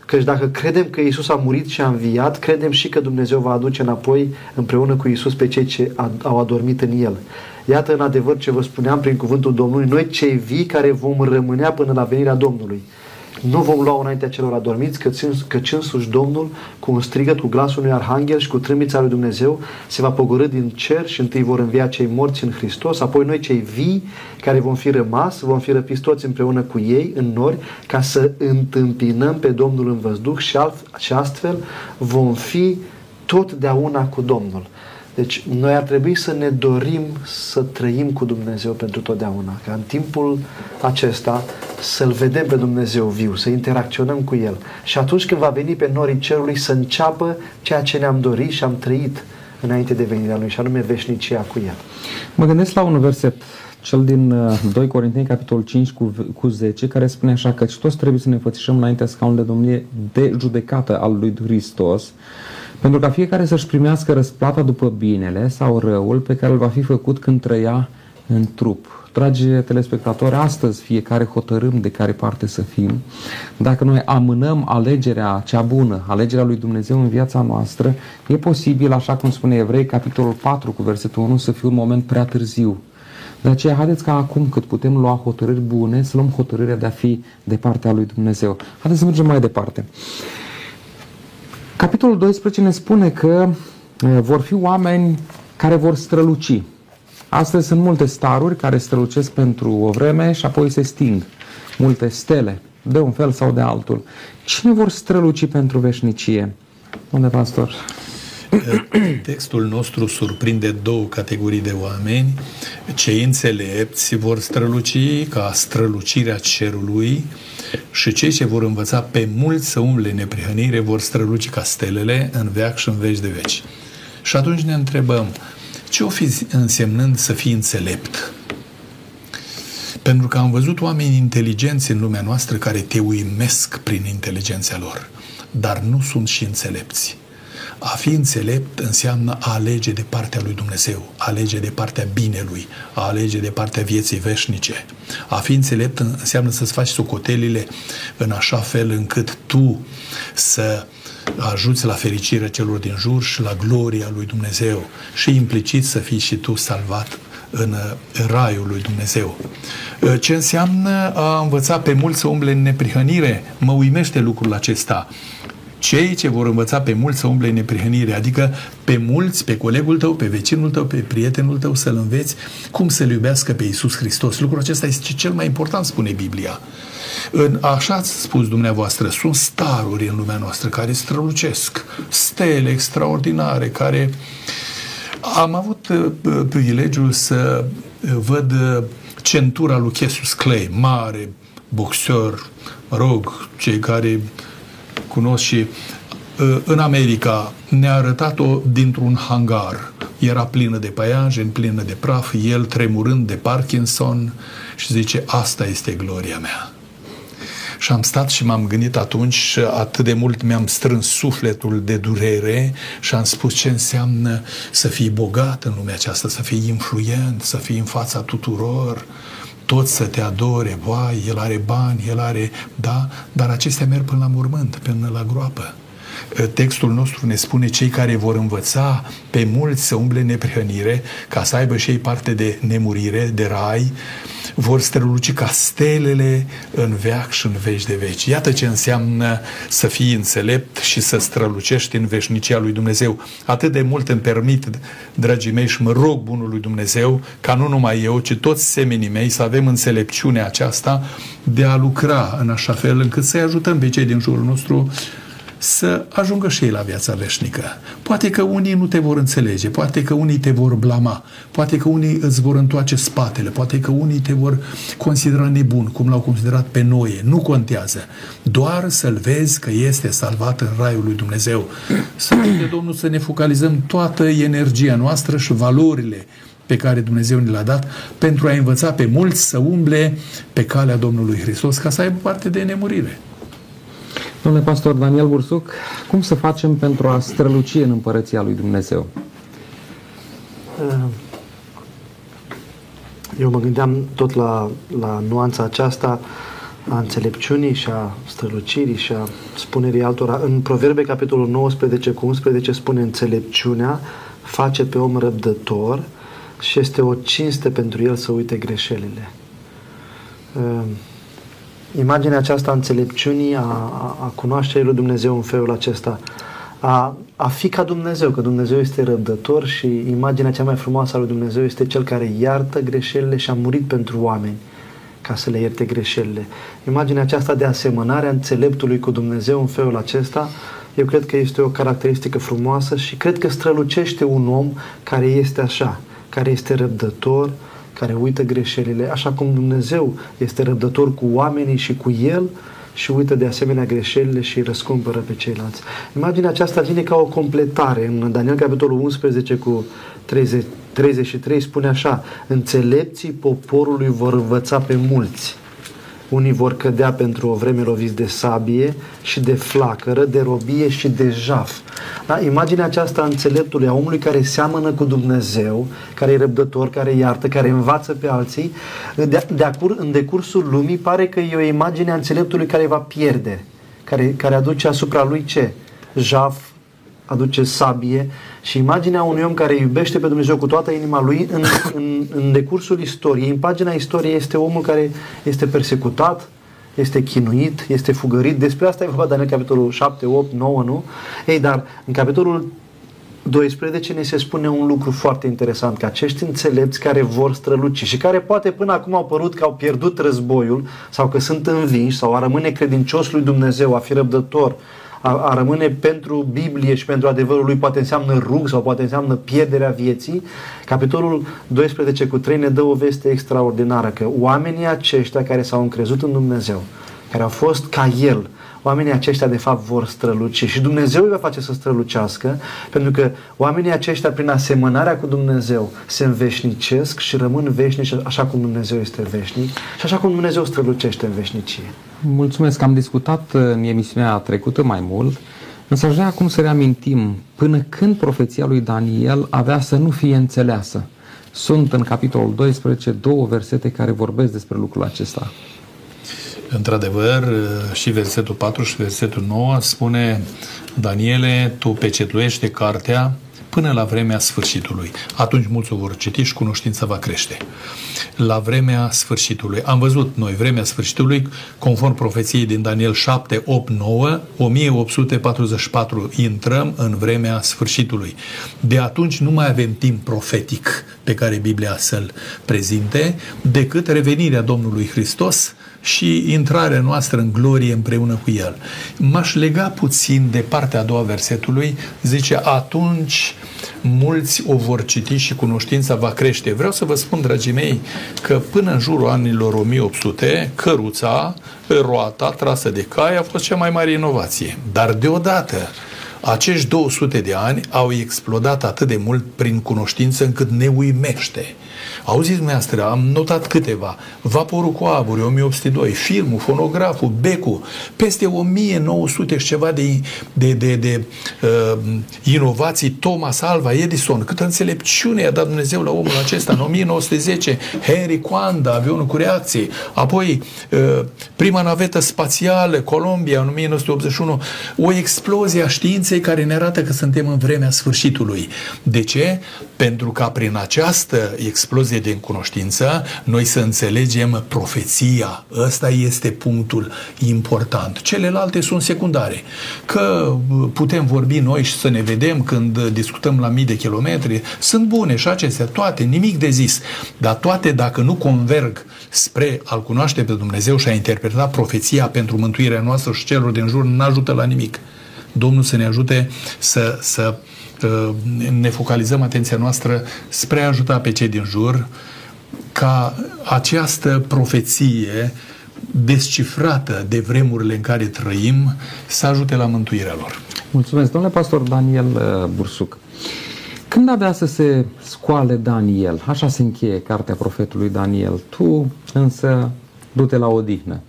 Căci dacă credem că Isus a murit și a înviat, credem și că Dumnezeu va aduce înapoi împreună cu Isus pe cei ce au adormit în El. Iată în adevăr ce vă spuneam prin cuvântul Domnului, noi cei vii care vom rămânea până la venirea Domnului. Nu vom lua înaintea celor adormiți, căci, căci însuși Domnul, cu un strigăt, cu glasul unui arhanghel și cu trâmbița lui Dumnezeu, se va pogorâ din cer și întâi vor învia cei morți în Hristos, apoi noi cei vii, care vom fi rămas, vom fi răpiți toți împreună cu ei în nori, ca să întâmpinăm pe Domnul în văzduh și, alt, și astfel vom fi totdeauna cu Domnul. Deci noi ar trebui să ne dorim să trăim cu Dumnezeu pentru totdeauna, ca în timpul acesta să-L vedem pe Dumnezeu viu, să interacționăm cu El și atunci când va veni pe norii cerului să înceapă ceea ce ne-am dorit și am trăit înainte de venirea Lui și anume veșnicia cu El. Mă gândesc la un verset cel din 2 uh, Corinteni, capitolul 5 cu, cu 10, care spune așa că toți trebuie să ne fățișăm înaintea scaunului de domnie de judecată al lui Hristos, pentru ca fiecare să-și primească răsplata după binele sau răul pe care îl va fi făcut când trăia în trup. Dragi telespectatori, astăzi fiecare hotărâm de care parte să fim. Dacă noi amânăm alegerea cea bună, alegerea lui Dumnezeu în viața noastră, e posibil, așa cum spune Evrei, capitolul 4 cu versetul 1, să fie un moment prea târziu. De aceea, haideți ca acum, cât putem lua hotărâri bune, să luăm hotărârea de a fi de partea lui Dumnezeu. Haideți să mergem mai departe. Capitolul 12 ne spune că vor fi oameni care vor străluci. Astăzi sunt multe staruri care strălucesc pentru o vreme și apoi se sting. Multe stele, de un fel sau de altul. Cine vor străluci pentru veșnicie? Unde, pastor? Textul nostru surprinde două categorii de oameni. Cei înțelepți vor străluci ca strălucirea cerului și cei ce vor învăța pe mulți să umble neprihănire vor străluci ca stelele în veac și în veci de veci. Și atunci ne întrebăm, ce o fi însemnând să fii înțelept? Pentru că am văzut oameni inteligenți în lumea noastră care te uimesc prin inteligența lor, dar nu sunt și înțelepți. A fi înțelept înseamnă a alege de partea lui Dumnezeu, a alege de partea binelui, a alege de partea vieții veșnice. A fi înțelept înseamnă să-ți faci socotelile în așa fel încât tu să ajuți la fericirea celor din jur și la gloria lui Dumnezeu și implicit să fii și tu salvat în raiul lui Dumnezeu. Ce înseamnă a învăța pe mulți să umble în neprihănire? Mă uimește lucrul acesta cei ce vor învăța pe mulți să umble în neprihănire, adică pe mulți, pe colegul tău, pe vecinul tău, pe prietenul tău să-l înveți cum să-L iubească pe Iisus Hristos. Lucrul acesta este cel mai important, spune Biblia. În, așa ați spus dumneavoastră, sunt staruri în lumea noastră care strălucesc, stele extraordinare, care am avut uh, privilegiul să uh, văd uh, centura lui Cassius Clay, mare boxer, rog, cei care cunosc și în America ne-a arătat-o dintr-un hangar. Era plină de păianjen, plină de praf, el tremurând de Parkinson și zice, asta este gloria mea. Și am stat și m-am gândit atunci și atât de mult mi-am strâns sufletul de durere și am spus ce înseamnă să fii bogat în lumea aceasta, să fii influent, să fii în fața tuturor, toți să te adore, vai, el are bani, el are, da, dar acestea merg până la mormânt, până la groapă. Textul nostru ne spune cei care vor învăța pe mulți să umble neprihănire, ca să aibă și ei parte de nemurire, de rai, vor străluci ca stelele în veac și în veci de veci. Iată ce înseamnă să fii înțelept și să strălucești în veșnicia lui Dumnezeu. Atât de mult îmi permit, dragii mei, și mă rog bunul lui Dumnezeu, ca nu numai eu, ci toți semenii mei să avem înțelepciunea aceasta de a lucra în așa fel încât să-i ajutăm pe cei din jurul nostru să ajungă și ei la viața veșnică. Poate că unii nu te vor înțelege, poate că unii te vor blama, poate că unii îți vor întoarce spatele, poate că unii te vor considera nebun, cum l-au considerat pe Noe. Nu contează. Doar să-l vezi că este salvat în raiul lui Dumnezeu. Să de Domnul să ne focalizăm toată energia noastră și valorile pe care Dumnezeu ne l-a dat pentru a învăța pe mulți să umble pe calea Domnului Hristos ca să aibă parte de nemurire. Domnule pastor Daniel Bursuc, cum să facem pentru a străluci în împărăția lui Dumnezeu? Uh, eu mă gândeam tot la, la nuanța aceasta a înțelepciunii și a strălucirii și a spunerii altora. În Proverbe, capitolul 19 cu 11, spune înțelepciunea face pe om răbdător și este o cinste pentru el să uite greșelile. Uh, imaginea aceasta a înțelepciunii, a, a, a cunoașterii lui Dumnezeu în felul acesta, a, a fi ca Dumnezeu, că Dumnezeu este răbdător și imaginea cea mai frumoasă a lui Dumnezeu este cel care iartă greșelile și a murit pentru oameni ca să le ierte greșelile. Imaginea aceasta de asemănare a înțeleptului cu Dumnezeu în felul acesta, eu cred că este o caracteristică frumoasă și cred că strălucește un om care este așa, care este răbdător, care uită greșelile, așa cum Dumnezeu este răbdător cu oamenii și cu El și uită de asemenea greșelile și îi răscumpără pe ceilalți. Imaginea aceasta vine ca o completare. În Daniel capitolul 11 cu 30, 33 spune așa, înțelepții poporului vor învăța pe mulți unii vor cădea pentru o vreme loviți de sabie și de flacără, de robie și de jaf. Da? Imaginea aceasta a înțeleptului, a omului care seamănă cu Dumnezeu, care e răbdător, care iartă, care învață pe alții, de, de acur, în decursul lumii pare că e o imagine a înțeleptului care va pierde, care, care aduce asupra lui ce? Jaf, aduce sabie și imaginea unui om care iubește pe Dumnezeu cu toată inima lui în, în, în decursul istoriei, în pagina istoriei este omul care este persecutat, este chinuit, este fugărit. Despre asta e vorba Daniel capitolul 7, 8, 9, nu? Ei, dar în capitolul 12 ne se spune un lucru foarte interesant, că acești înțelepți care vor străluci și care poate până acum au părut că au pierdut războiul sau că sunt învinși sau a rămâne credincios lui Dumnezeu, a fi răbdător, a, a rămâne pentru Biblie și pentru adevărul lui poate înseamnă rug sau poate înseamnă pierderea vieții. Capitolul 12 cu 3 ne dă o veste extraordinară că oamenii aceștia care s-au încrezut în Dumnezeu, care au fost ca El, oamenii aceștia de fapt vor străluci și Dumnezeu îi va face să strălucească pentru că oamenii aceștia prin asemănarea cu Dumnezeu se înveșnicesc și rămân veșnici așa cum Dumnezeu este veșnic și așa cum Dumnezeu strălucește în veșnicie. Mulțumesc, am discutat în emisiunea trecută mai mult, însă aș vrea acum să reamintim până când profeția lui Daniel avea să nu fie înțeleasă. Sunt în capitolul 12 două versete care vorbesc despre lucrul acesta. Într-adevăr, și versetul 4 și versetul 9 spune Daniele, tu pecetluiește cartea până la vremea sfârșitului. Atunci mulți o vor citi și cunoștința va crește. La vremea sfârșitului. Am văzut noi vremea sfârșitului, conform profeției din Daniel 7, 8, 9, 1844 intrăm în vremea sfârșitului. De atunci nu mai avem timp profetic pe care Biblia să-l prezinte, decât revenirea Domnului Hristos și intrarea noastră în glorie împreună cu El. M-aș lega puțin de partea a doua versetului, zice, atunci mulți o vor citi și cunoștința va crește. Vreau să vă spun, dragii mei, că până în jurul anilor 1800, căruța, roata trasă de cai a fost cea mai mare inovație. Dar deodată, acești 200 de ani au explodat atât de mult prin cunoștință încât ne uimește. Auziți dumneavoastră, am notat câteva. Vaporul cu aburi, 1802, filmul, fonograful, becul, peste 1900 și ceva de, de, de, de uh, inovații, Thomas Alva Edison, câtă înțelepciune a dat Dumnezeu la omul acesta în 1910, Henry Coanda, avionul cu reacție, apoi uh, prima navetă spațială, Columbia, în 1981, o explozie a științei care ne arată că suntem în vremea sfârșitului. De ce? Pentru ca prin această explozie explozie de cunoștință, noi să înțelegem profeția. Ăsta este punctul important. Celelalte sunt secundare. Că putem vorbi noi și să ne vedem când discutăm la mii de kilometri, sunt bune și acestea, toate, nimic de zis. Dar toate, dacă nu converg spre a-L cunoaște pe Dumnezeu și a interpreta profeția pentru mântuirea noastră și celor din jur, nu ajută la nimic. Domnul să ne ajute să, să Uh, ne focalizăm atenția noastră spre a ajuta pe cei din jur ca această profeție descifrată de vremurile în care trăim să ajute la mântuirea lor. Mulțumesc, domnule pastor Daniel uh, Bursuc. Când avea să se scoale Daniel, așa se încheie cartea profetului Daniel, tu însă du-te la odihnă.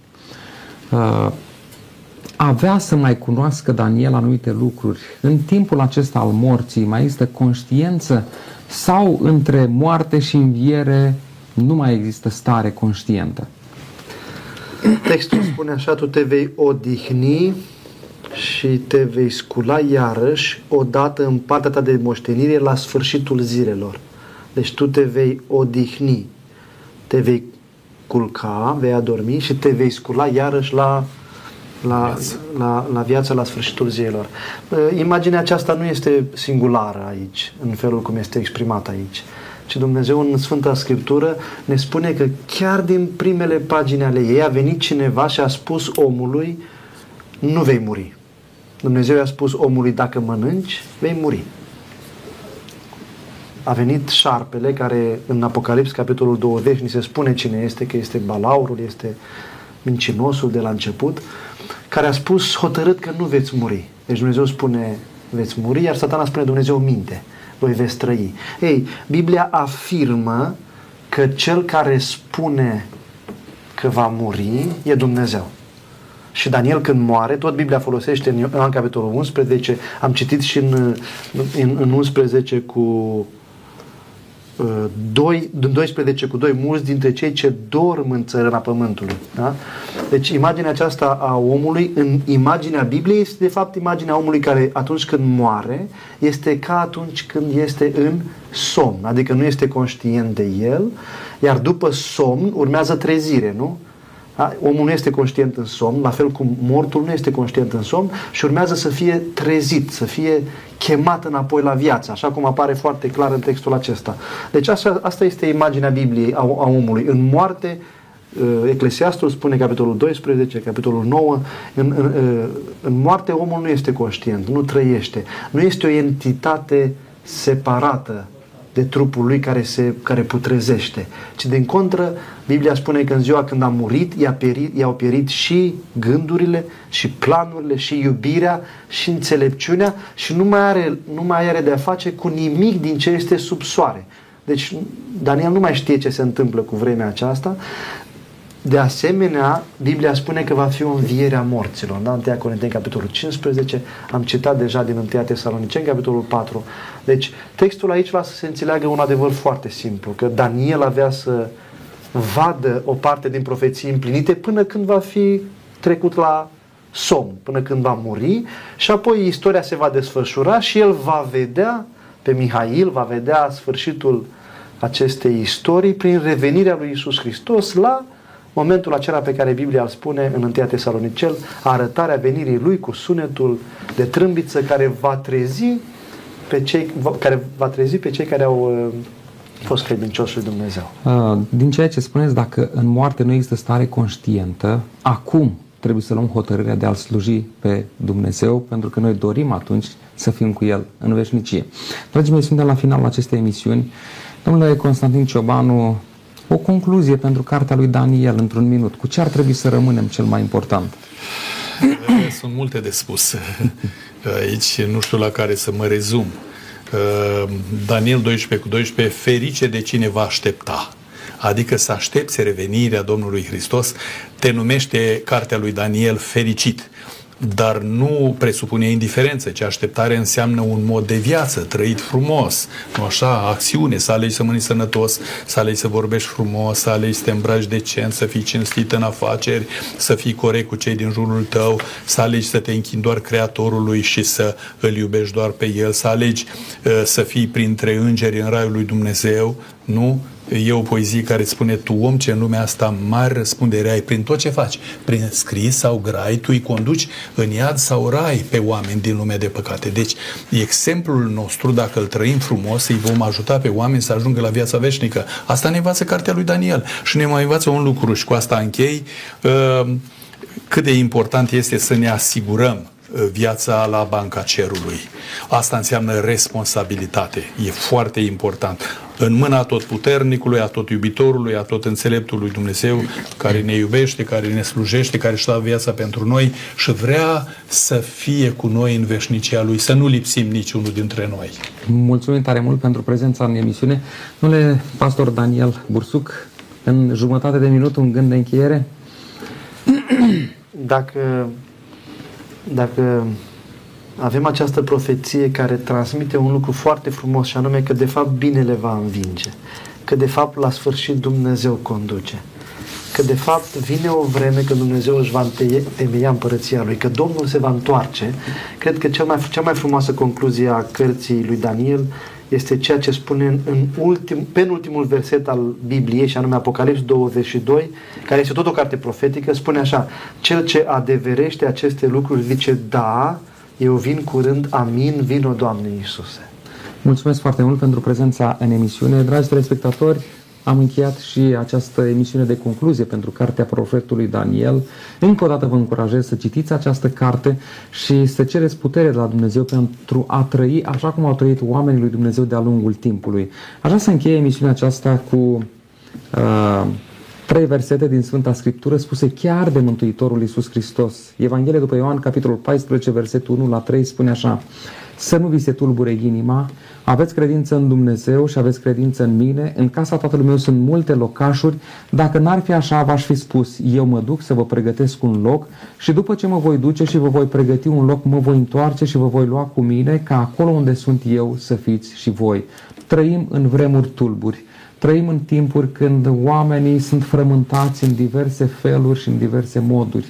Uh, avea să mai cunoască Daniel anumite lucruri. În timpul acesta al morții mai există conștiență sau între moarte și înviere nu mai există stare conștientă? Textul spune așa, tu te vei odihni și te vei scula iarăși odată în partea ta de moștenire la sfârșitul zilelor. Deci tu te vei odihni, te vei culca, vei adormi și te vei scula iarăși la la, la, la viață la sfârșitul zilelor. Imaginea aceasta nu este singulară aici, în felul cum este exprimată aici, ci Dumnezeu în Sfânta Scriptură ne spune că chiar din primele pagini ale ei a venit cineva și a spus omului nu vei muri. Dumnezeu i-a spus omului dacă mănânci, vei muri. A venit șarpele care în Apocalips capitolul 20 ni se spune cine este, că este balaurul, este mincinosul de la început care a spus hotărât că nu veți muri. Deci Dumnezeu spune veți muri, iar satana spune Dumnezeu minte, voi veți trăi. Ei, Biblia afirmă că cel care spune că va muri e Dumnezeu. Și Daniel când moare, tot Biblia folosește în Ioan capitolul 11, am citit și în, în, în 11 cu 2, 12 cu 2, mulți dintre cei ce dorm în țărâna pământului. Da? Deci imaginea aceasta a omului, în imaginea Bibliei, este de fapt imaginea omului care atunci când moare, este ca atunci când este în somn, adică nu este conștient de el, iar după somn urmează trezire, nu? Da? Omul nu este conștient în somn, la fel cum mortul nu este conștient în somn și urmează să fie trezit, să fie chemat înapoi la viață, așa cum apare foarte clar în textul acesta. Deci asta, asta este imaginea Bibliei a, a omului. În moarte, uh, Eclesiastul spune capitolul 12, capitolul 9, în, în, uh, în moarte omul nu este conștient, nu trăiește, nu este o entitate separată de trupul lui care, se, care putrezește, ci din contră, Biblia spune că în ziua când a murit, i-a pierit, i-au pierit și gândurile, și planurile, și iubirea, și înțelepciunea și nu mai are, nu mai are de a face cu nimic din ce este sub soare. Deci Daniel nu mai știe ce se întâmplă cu vremea aceasta, de asemenea, Biblia spune că va fi o înviere a morților. Da? 1 Corinteni, capitolul 15, am citat deja din 1 Tesaloniceni, capitolul 4. Deci, textul aici va să se înțeleagă un adevăr foarte simplu, că Daniel avea să vadă o parte din profeții împlinite până când va fi trecut la somn, până când va muri și apoi istoria se va desfășura și el va vedea pe Mihail, va vedea sfârșitul acestei istorii prin revenirea lui Isus Hristos la momentul acela pe care Biblia îl spune în 1 Tesalonicel, arătarea venirii lui cu sunetul de trâmbiță care va trezi pe cei care va trezi pe cei care au uh, fost credincioși lui Dumnezeu. Uh, din ceea ce spuneți, dacă în moarte nu există stare conștientă, acum trebuie să luăm hotărârea de a-L sluji pe Dumnezeu, pentru că noi dorim atunci să fim cu El în veșnicie. Dragii mei, suntem la finalul acestei emisiuni. Domnule Constantin Ciobanu, o concluzie pentru cartea lui Daniel într-un minut. Cu ce ar trebui să rămânem cel mai important? Sunt multe de spus aici, nu știu la care să mă rezum. Daniel 12 cu 12, ferice de cine va aștepta. Adică să aștepți revenirea Domnului Hristos, te numește cartea lui Daniel fericit dar nu presupune indiferență, ci așteptare înseamnă un mod de viață, trăit frumos, nu așa, acțiune, să alegi să mănânci sănătos, să alegi să vorbești frumos, să alegi să te îmbraci decent, să fii cinstit în afaceri, să fii corect cu cei din jurul tău, să alegi să te închini doar Creatorului și să îl iubești doar pe El, să alegi uh, să fii printre îngeri în raiul lui Dumnezeu, nu? E o poezie care spune tu om ce în lumea asta mare răspundere ai prin tot ce faci, prin scris sau grai, tu îi conduci în iad sau rai pe oameni din lumea de păcate. Deci, exemplul nostru, dacă îl trăim frumos, îi vom ajuta pe oameni să ajungă la viața veșnică. Asta ne învață cartea lui Daniel și ne mai învață un lucru și cu asta închei, uh, cât de important este să ne asigurăm uh, viața la banca cerului. Asta înseamnă responsabilitate. E foarte important în mâna tot puternicului, a tot iubitorului, a tot înțeleptului Dumnezeu, care ne iubește, care ne slujește, care își dă viața pentru noi și vrea să fie cu noi în veșnicia Lui, să nu lipsim niciunul dintre noi. Mulțumim tare mult pentru prezența în emisiune. Domnule pastor Daniel Bursuc, în jumătate de minut un gând de încheiere? Dacă, dacă avem această profeție care transmite un lucru foarte frumos și anume că de fapt binele va învinge, că de fapt la sfârșit Dumnezeu conduce, că de fapt vine o vreme când Dumnezeu își va temeia împărăția Lui, că Domnul se va întoarce. Cred că cea mai, cea mai frumoasă concluzie a cărții lui Daniel este ceea ce spune în, în ultim, penultimul verset al Bibliei, și anume Apocalips 22, care este tot o carte profetică, spune așa, cel ce adeverește aceste lucruri zice da, eu vin curând, amin, vino Doamne Iisuse. Mulțumesc foarte mult pentru prezența în emisiune. Dragi telespectatori, am încheiat și această emisiune de concluzie pentru cartea profetului Daniel. Încă o dată vă încurajez să citiți această carte și să cereți putere de la Dumnezeu pentru a trăi așa cum au trăit oamenii lui Dumnezeu de-a lungul timpului. Aș vrea să încheie emisiunea aceasta cu uh, trei versete din Sfânta Scriptură spuse chiar de Mântuitorul Iisus Hristos. Evanghelia după Ioan, capitolul 14, versetul 1 la 3 spune așa Să nu vi se tulbure inima, aveți credință în Dumnezeu și aveți credință în mine, în casa tatălui meu sunt multe locașuri, dacă n-ar fi așa, v-aș fi spus, eu mă duc să vă pregătesc un loc și după ce mă voi duce și vă voi pregăti un loc, mă voi întoarce și vă voi lua cu mine, ca acolo unde sunt eu să fiți și voi. Trăim în vremuri tulburi. Trăim în timpuri când oamenii sunt frământați în diverse feluri și în diverse moduri.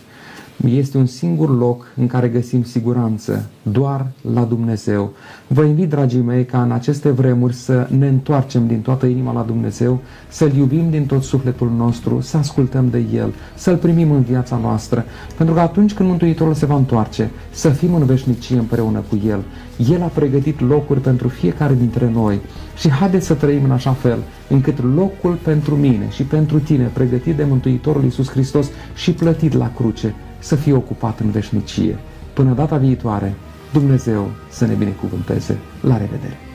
Este un singur loc în care găsim siguranță, doar la Dumnezeu. Vă invit, dragii mei, ca în aceste vremuri să ne întoarcem din toată inima la Dumnezeu, să-L iubim din tot sufletul nostru, să ascultăm de El, să-L primim în viața noastră, pentru că atunci când Mântuitorul se va întoarce, să fim în veșnicie împreună cu El. El a pregătit locuri pentru fiecare dintre noi și haideți să trăim în așa fel încât locul pentru mine și pentru tine, pregătit de Mântuitorul Iisus Hristos și plătit la cruce, să fie ocupat în veșnicie. Până data viitoare, Dumnezeu să ne binecuvânteze. La revedere!